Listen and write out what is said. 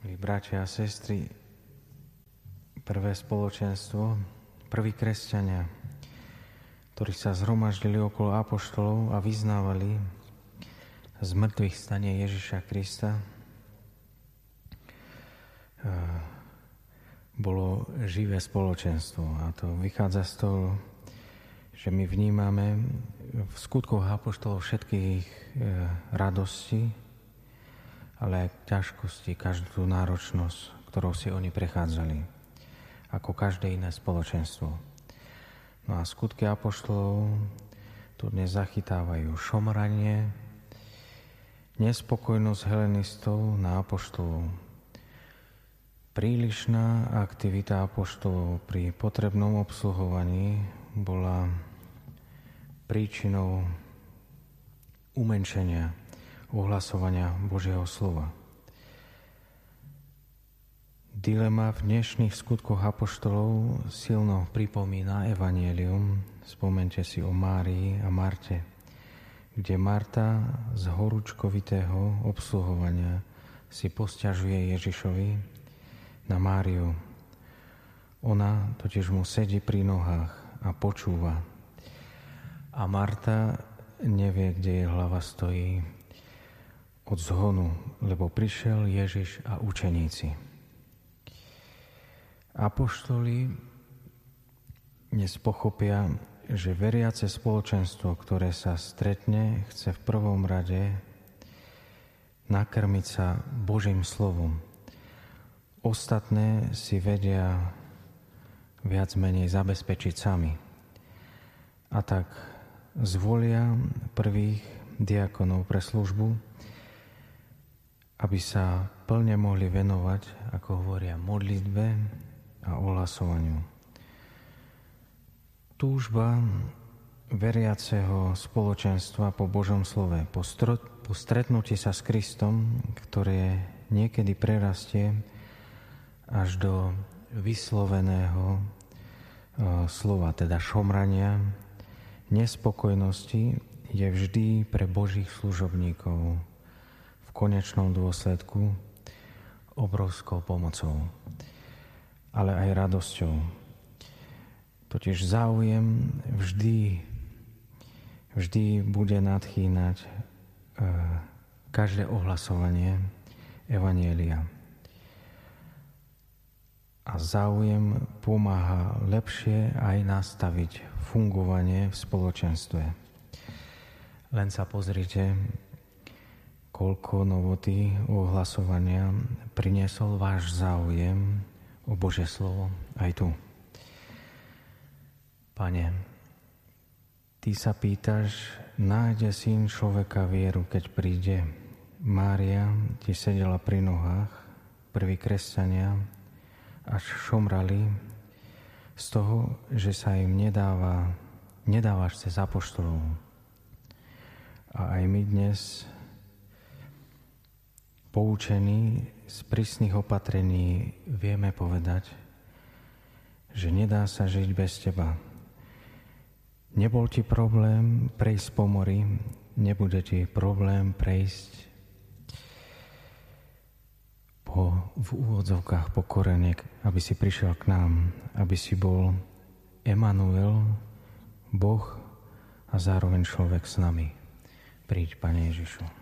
Milí bratia a sestry, prvé spoločenstvo, prví kresťania, ktorí sa zhromaždili okolo apoštolov a vyznávali z mŕtvych stanie Ježiša Krista, eh, bolo živé spoločenstvo. A to vychádza z toho, že my vnímame v skutkoch apoštolov všetkých eh, radosti, ale ťažkosti, každú náročnosť, ktorou si oni prechádzali, ako každé iné spoločenstvo. No a skutky apoštolov tu dnes zachytávajú šomranie, nespokojnosť helenistov na apoštolov, prílišná aktivita apoštolov pri potrebnom obsluhovaní bola príčinou umenšenia ohlasovania Božieho slova. Dilema v dnešných skutkoch apoštolov silno pripomína Evangelium. Spomente si o Márii a Marte, kde Marta z horúčkovitého obsluhovania si posťažuje Ježišovi na Máriu. Ona totiž mu sedí pri nohách a počúva. A Marta nevie, kde jej hlava stojí, od zhonu, lebo prišiel Ježiš a učeníci. Apoštoli dnes pochopia, že veriace spoločenstvo, ktoré sa stretne, chce v prvom rade nakrmiť sa Božím slovom. Ostatné si vedia viac menej zabezpečiť sami. A tak zvolia prvých diakonov pre službu, aby sa plne mohli venovať, ako hovoria, modlitbe a ohlasovaniu. Túžba veriaceho spoločenstva po Božom slove, po, po stretnutí sa s Kristom, ktoré niekedy prerastie až do vysloveného e, slova, teda šomrania, nespokojnosti, je vždy pre Božích služobníkov v konečnom dôsledku obrovskou pomocou, ale aj radosťou. Totiž záujem vždy, vždy bude nadchýnať e, každé ohlasovanie Evanielia. A záujem pomáha lepšie aj nastaviť fungovanie v spoločenstve. Len sa pozrite, koľko novoty ohlasovania priniesol váš záujem o Bože slovo aj tu. Pane, Ty sa pýtaš, nájde syn človeka vieru, keď príde. Mária ti sedela pri nohách, prví kresťania, až šomrali z toho, že sa im nedáva, nedávaš cez apoštolov. A aj my dnes poučení z prísnych opatrení vieme povedať, že nedá sa žiť bez teba. Nebol ti problém prejsť po mori, nebude ti problém prejsť po, v úvodzovkách pokorenek, aby si prišiel k nám, aby si bol Emanuel, Boh a zároveň človek s nami. Príď, Pane Ježišu.